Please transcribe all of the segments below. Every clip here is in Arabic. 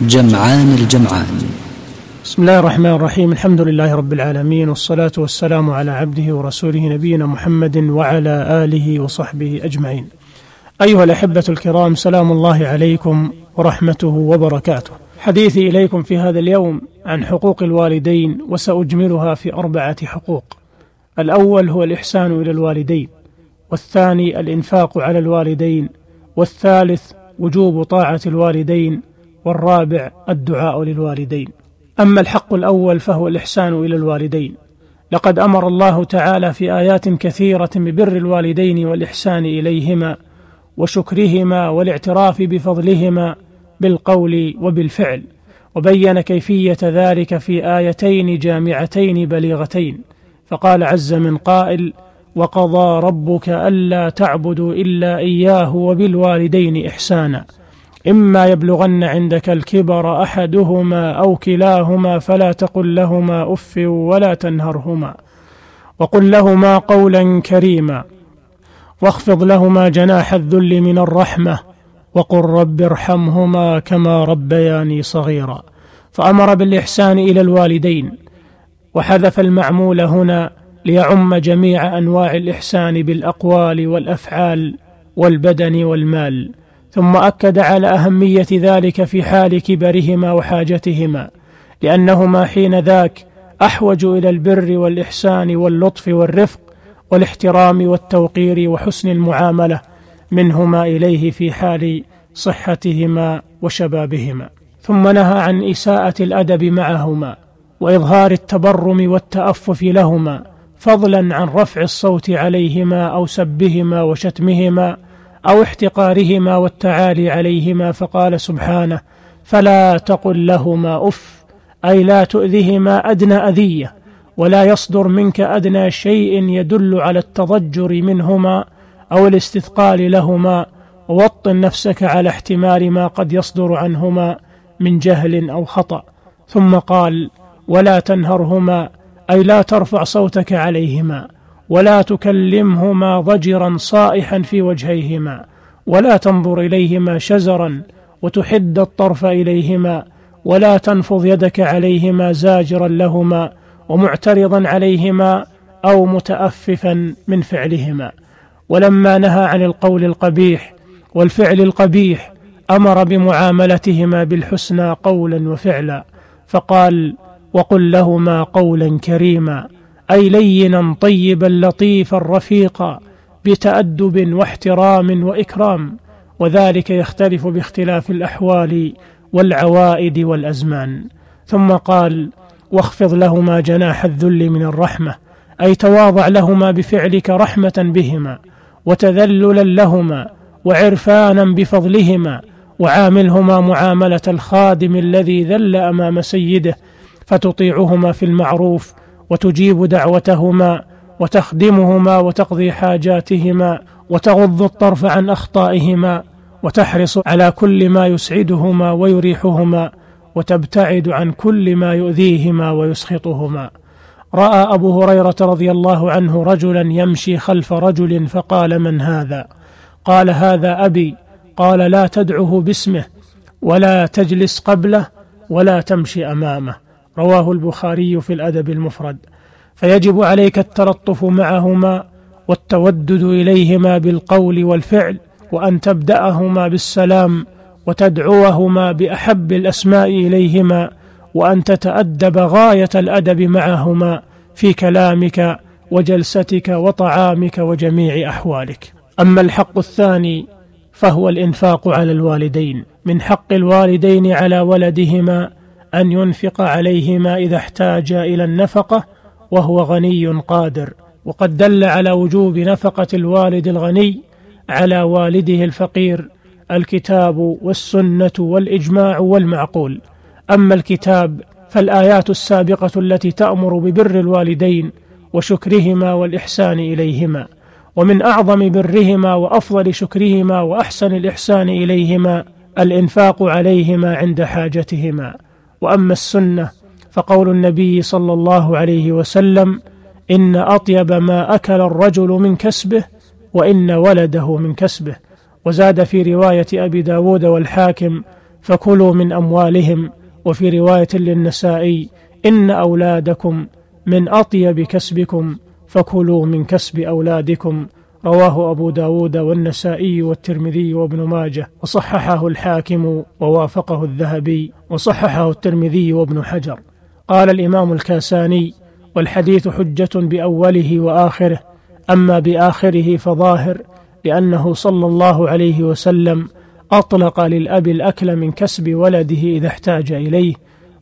جمعان الجمعان. بسم الله الرحمن الرحيم. الحمد لله رب العالمين والصلاة والسلام على عبده ورسوله نبينا محمد وعلى آله وصحبه أجمعين. أيها الأحبة الكرام سلام الله عليكم ورحمته وبركاته. حديثي إليكم في هذا اليوم عن حقوق الوالدين وسأجملها في أربعة حقوق. الأول هو الإحسان إلى الوالدين والثاني الإنفاق على الوالدين والثالث وجوب طاعة الوالدين والرابع الدعاء للوالدين. أما الحق الأول فهو الإحسان إلى الوالدين. لقد أمر الله تعالى في آيات كثيرة ببر الوالدين والإحسان إليهما وشكرهما والاعتراف بفضلهما بالقول وبالفعل وبين كيفية ذلك في آيتين جامعتين بليغتين. فقال عز من قائل وقضى ربك ألا تعبدوا إلا إياه وبالوالدين إحسانا إما يبلغن عندك الكبر أحدهما أو كلاهما فلا تقل لهما أف ولا تنهرهما. وقل لهما قولا كريما. واخفض لهما جناح الذل من الرحمة. وقل رب ارحمهما كما ربياني صغيرا. فأمر بالإحسان إلى الوالدين. وحذف المعمول هنا ليعم جميع أنواع الإحسان بالأقوال والأفعال والبدن والمال. ثم أكد على أهمية ذلك في حال كبرهما وحاجتهما لأنهما حين ذاك أحوج إلى البر والإحسان واللطف والرفق والاحترام والتوقير وحسن المعاملة منهما إليه في حال صحتهما وشبابهما. ثم نهى عن إساءة الأدب معهما وإظهار التبرم والتأفف لهما فضلا عن رفع الصوت عليهما أو سبهما وشتمهما أو احتقارهما والتعالي عليهما فقال سبحانه فلا تقل لهما أف أي لا تؤذهما أدنى أذية ولا يصدر منك أدنى شيء يدل على التضجر منهما أو الاستثقال لهما ووطن نفسك على احتمال ما قد يصدر عنهما من جهل أو خطأ. ثم قال ولا تنهرهما أي لا ترفع صوتك عليهما. ولا تكلمهما ضجرا صائحا في وجهيهما ولا تنظر إليهما شزرا وتحد الطرف إليهما ولا تنفض يدك عليهما زاجرا لهما ومعترضا عليهما أو متأففا من فعلهما. ولما نهى عن القول القبيح والفعل القبيح أمر بمعاملتهما بالحسنى قولا وفعلا فقال وقل لهما قولا كريما أي لينا طيبا لطيفا رفيقا بتأدب واحترام وإكرام. وذلك يختلف باختلاف الأحوال والعوائد والأزمان. ثم قال واخفض لهما جناح الذل من الرحمة أي تواضع لهما بفعلك رحمة بهما وتذللا لهما وعرفانا بفضلهما وعاملهما معاملة الخادم الذي ذل أمام سيده فتطيعهما في المعروف وتجيب دعوتهما وتخدمهما وتقضي حاجاتهما وتغض الطرف عن أخطائهما وتحرص على كل ما يسعدهما ويريحهما وتبتعد عن كل ما يؤذيهما ويسخطهما. رأى أبو هريرة رضي الله عنه رجلا يمشي خلف رجل فقال من هذا؟ قال هذا أبي. قال لا تدعه باسمه ولا تجلس قبله ولا تمشي أمامه. رواه البخاري في الأدب المفرد. فيجب عليك التلطف معهما والتودد إليهما بالقول والفعل وأن تبدأهما بالسلام وتدعوهما بأحب الأسماء إليهما وأن تتأدب غاية الأدب معهما في كلامك وجلستك وطعامك وجميع أحوالك. أما الحق الثاني فهو الإنفاق على الوالدين من حق الوالدين على ولدهما أن ينفق عليهما إذا احتاج إلى النفقة وهو غني قادر. وقد دل على وجوب نفقة الوالد الغني على والده الفقير. الكتاب والسنة والإجماع والمعقول. أما الكتاب فالآيات السابقة التي تأمر ببر الوالدين وشكرهما والإحسان إليهما. ومن أعظم برهما وأفضل شكرهما وأحسن الإحسان إليهما الإنفاق عليهما عند حاجتهما. وأما السنة فقول النبي صلى الله عليه وسلم إن أطيب ما أكل الرجل من كسبه وإن ولده من كسبه. وزاد في رواية أبي داود والحاكم فكلوا من أموالهم. وفي رواية للنسائي إن أولادكم من أطيب كسبكم فكلوا من كسب أولادكم. رواه أبو داود والنسائي والترمذي وابن ماجه وصححه الحاكم ووافقه الذهبي وصححه الترمذي وابن حجر. قال الإمام الكاساني والحديث حجة بأوله وآخره أما بآخره فظاهر لأنه صلى الله عليه وسلم أطلق للأب الأكل من كسب ولده إذا احتاج إليه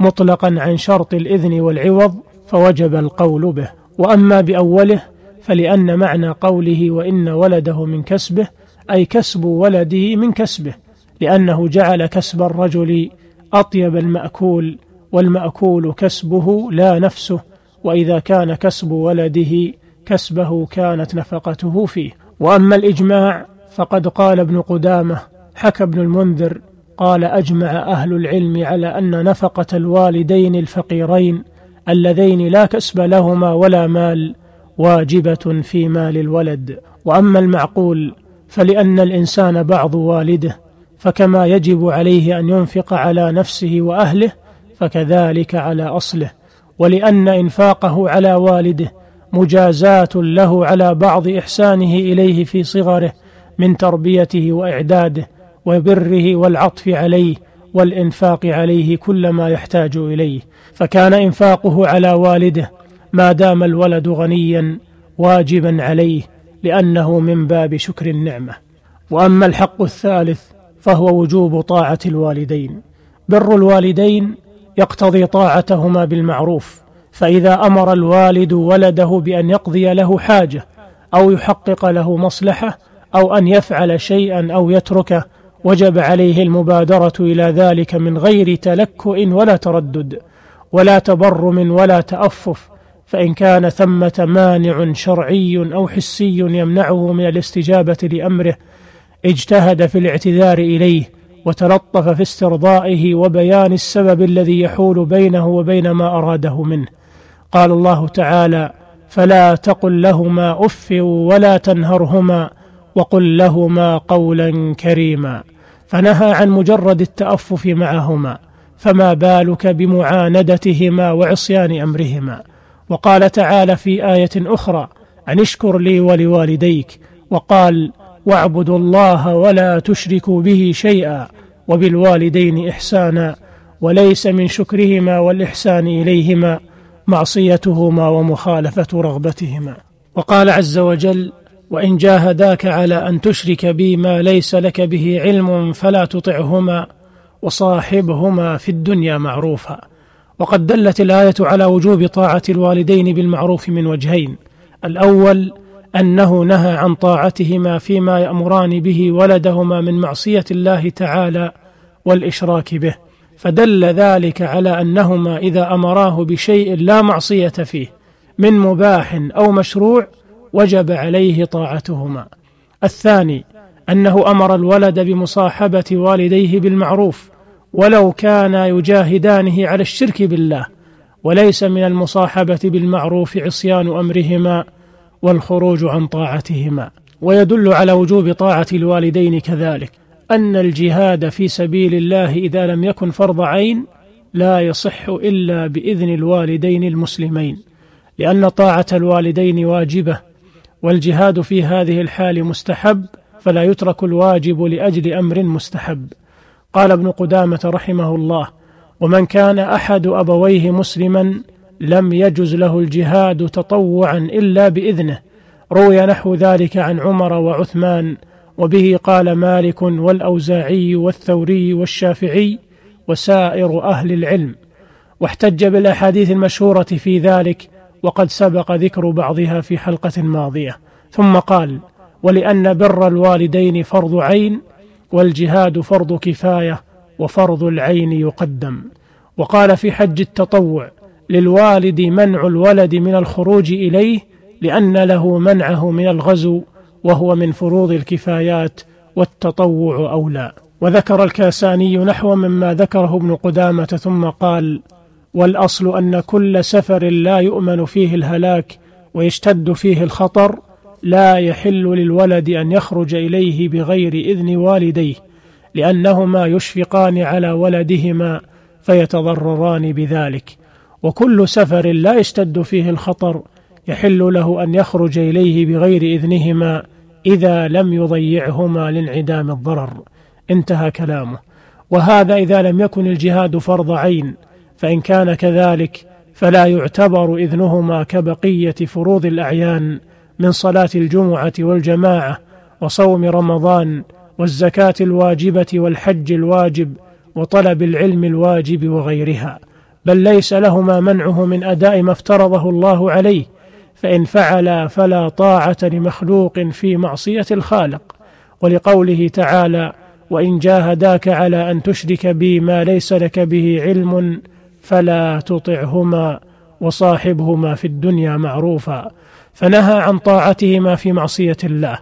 مطلقا عن شرط الإذن والعوض فوجب القول به. وأما بأوله فلأن معنى قوله وإن ولده من كسبه أي كسب ولده من كسبه لأنه جعل كسب الرجل أطيب المأكول والمأكول كسبه لا نفسه وإذا كان كسب ولده كسبه كانت نفقته فيه. وأما الإجماع فقد قال ابن قدامة حكى ابن المنذر قال أجمع أهل العلم على أن نفقة الوالدين الفقيرين اللذين لا كسب لهما ولا مال واجبة في مال الولد. وأما المعقول فلأن الإنسان بعض والده فكما يجب عليه أن ينفق على نفسه وأهله فكذلك على أصله. ولأن إنفاقه على والده مجازاه له على بعض إحسانه إليه في صغره من تربيته وإعداده وبره والعطف عليه والإنفاق عليه كل ما يحتاج إليه. فكان إنفاقه على والده ما دام الولد غنيا واجبا عليه لأنه من باب شكر النعمة. وأما الحق الثالث فهو وجوب طاعة الوالدين. بر الوالدين يقتضي طاعتهما بالمعروف فإذا أمر الوالد ولده بأن يقضي له حاجة أو يحقق له مصلحة أو أن يفعل شيئا أو يتركه وجب عليه المبادرة إلى ذلك من غير تلكؤ ولا تردد ولا تبرم ولا تأفف فإن كان ثمة مانع شرعي أو حسي يمنعه من الاستجابة لأمره اجتهد في الاعتذار إليه وتلطف في استرضائه وبيان السبب الذي يحول بينه وبين ما أراده منه. قال الله تعالى فلا تقل لهما أف ولا تنهرهما وقل لهما قولا كريما فنهى عن مجرد التأفف معهما فما بالك بمعاندتهما وعصيان أمرهما. وقال تعالى في آية أخرى أن اشكر لي ولوالديك وقال واعبدوا الله ولا تشركوا به شيئا وبالوالدين إحسانا وليس من شكرهما والإحسان إليهما معصيتهما ومخالفة رغبتهما وقال عز وجل وإن جاهداك على أن تشرك بي ما ليس لك به علم فلا تطعهما وصاحبهما في الدنيا معروفا وقد دلت الآية على وجوب طاعة الوالدين بالمعروف من وجهين. الأول أنه نهى عن طاعتهما فيما يأمران به ولدهما من معصية الله تعالى والإشراك به. فدل ذلك على أنهما إذا أمراه بشيء لا معصية فيه من مباح أو مشروع وجب عليه طاعتهما. الثاني أنه أمر الولد بمصاحبة والديه بالمعروف ولو كانا يجاهدانه على الشرك بالله وليس من المصاحبة بالمعروف عصيان أمرهما والخروج عن طاعتهما. ويدل على وجوب طاعة الوالدين كذلك أن الجهاد في سبيل الله إذا لم يكن فرض عين لا يصح إلا بإذن الوالدين المسلمين لأن طاعة الوالدين واجبة والجهاد في هذه الحال مستحب فلا يترك الواجب لأجل أمر مستحب. قال ابن قدامة رحمه الله ومن كان أحد أبويه مسلما لم يجز له الجهاد تطوعا إلا بإذنه روي نحو ذلك عن عمر وعثمان وبه قال مالك والأوزاعي والثوري والشافعي وسائر أهل العلم واحتج بالأحاديث المشهورة في ذلك وقد سبق ذكر بعضها في حلقة ماضية ثم قال ولأن بر الوالدين فرض عين والجهاد فرض كفاية وفرض العين يقدم. وقال في حج التطوع للوالد منع الولد من الخروج إليه لأن له منعه من الغزو وهو من فروض الكفايات والتطوع أولى. وذكر الكاساني نحو مما ذكره ابن قدامة ثم قال والأصل أن كل سفر لا يؤمن فيه الهلاك ويشتد فيه الخطر لا يحل للولد أن يخرج إليه بغير إذن والديه لأنهما يشفقان على ولدهما فيتضرران بذلك. وكل سفر لا يشتد فيه الخطر يحل له أن يخرج إليه بغير إذنهما إذا لم يضيعهما لانعدام الضرر. انتهى كلامه. وهذا إذا لم يكن الجهاد فرض عين فإن كان كذلك فلا يعتبر إذنهما كبقية فروض الأعيان من صلاة الجمعة والجماعة وصوم رمضان والزكاة الواجبة والحج الواجب وطلب العلم الواجب وغيرها. بل ليس لهما منعه من أداء ما افترضه الله عليه فإن فعلا فلا طاعة لمخلوق في معصية الخالق. ولقوله تعالى وإن جاهداك على أن تشرك بي ما ليس لك به علم فلا تطعهما وصاحبهما في الدنيا معروفا فنهى عن طاعتهما في معصية الله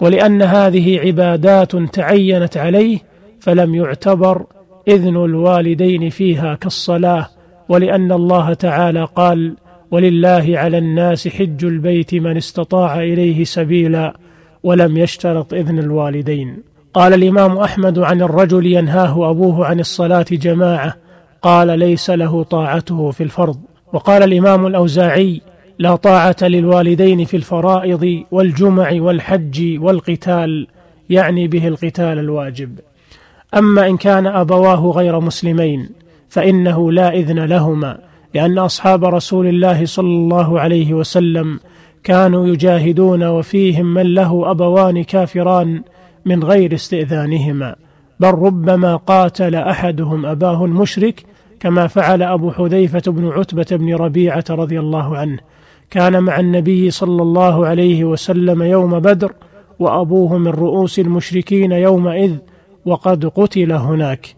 ولأن هذه عبادات تعينت عليه فلم يعتبر إذن الوالدين فيها كالصلاة ولأن الله تعالى قال ولله على الناس حج البيت من استطاع إليه سبيلا ولم يشترط إذن الوالدين قال الإمام أحمد عن الرجل ينهاه أبوه عن الصلاة جماعة قال ليس له طاعته في الفرض. وقال الإمام الأوزاعي لا طاعة للوالدين في الفرائض والجمع والحج والقتال يعني به القتال الواجب. أما إن كان أبواه غير مسلمين فإنه لا إذن لهما لأن أصحاب رسول الله صلى الله عليه وسلم كانوا يجاهدون وفيهم من له أبوان كافران من غير استئذانهما. بل ربما قاتل أحدهم أباه المشرك كما فعل أبو حذيفة بن عتبة بن ربيعة رضي الله عنه. كان مع النبي صلى الله عليه وسلم يوم بدر وأبوه من رؤوس المشركين يومئذ وقد قتل هناك.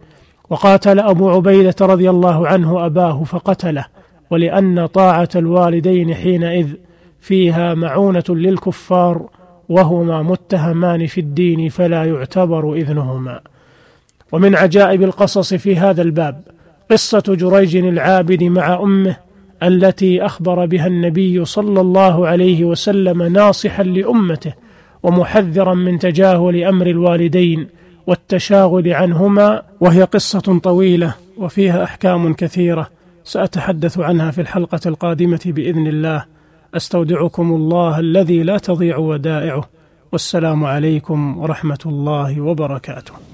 وقاتل أبو عبيدة رضي الله عنه أباه فقتله ولأن طاعة الوالدين حينئذ فيها معونة للكفار وهما متهمان في الدين فلا يعتبر إذنهما. ومن عجائب القصص في هذا الباب قصة جريج العابد مع أمه التي أخبر بها النبي صلى الله عليه وسلم ناصحا لأمته ومحذرا من تجاهل أمر الوالدين والتشاغل عنهما. وهي قصة طويلة وفيها أحكام كثيرة سأتحدث عنها في الحلقة القادمة بإذن الله. أستودعكم الله الذي لا تضيع ودائعه. والسلام عليكم ورحمة الله وبركاته.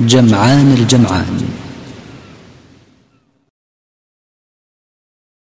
جمعان الجمعان.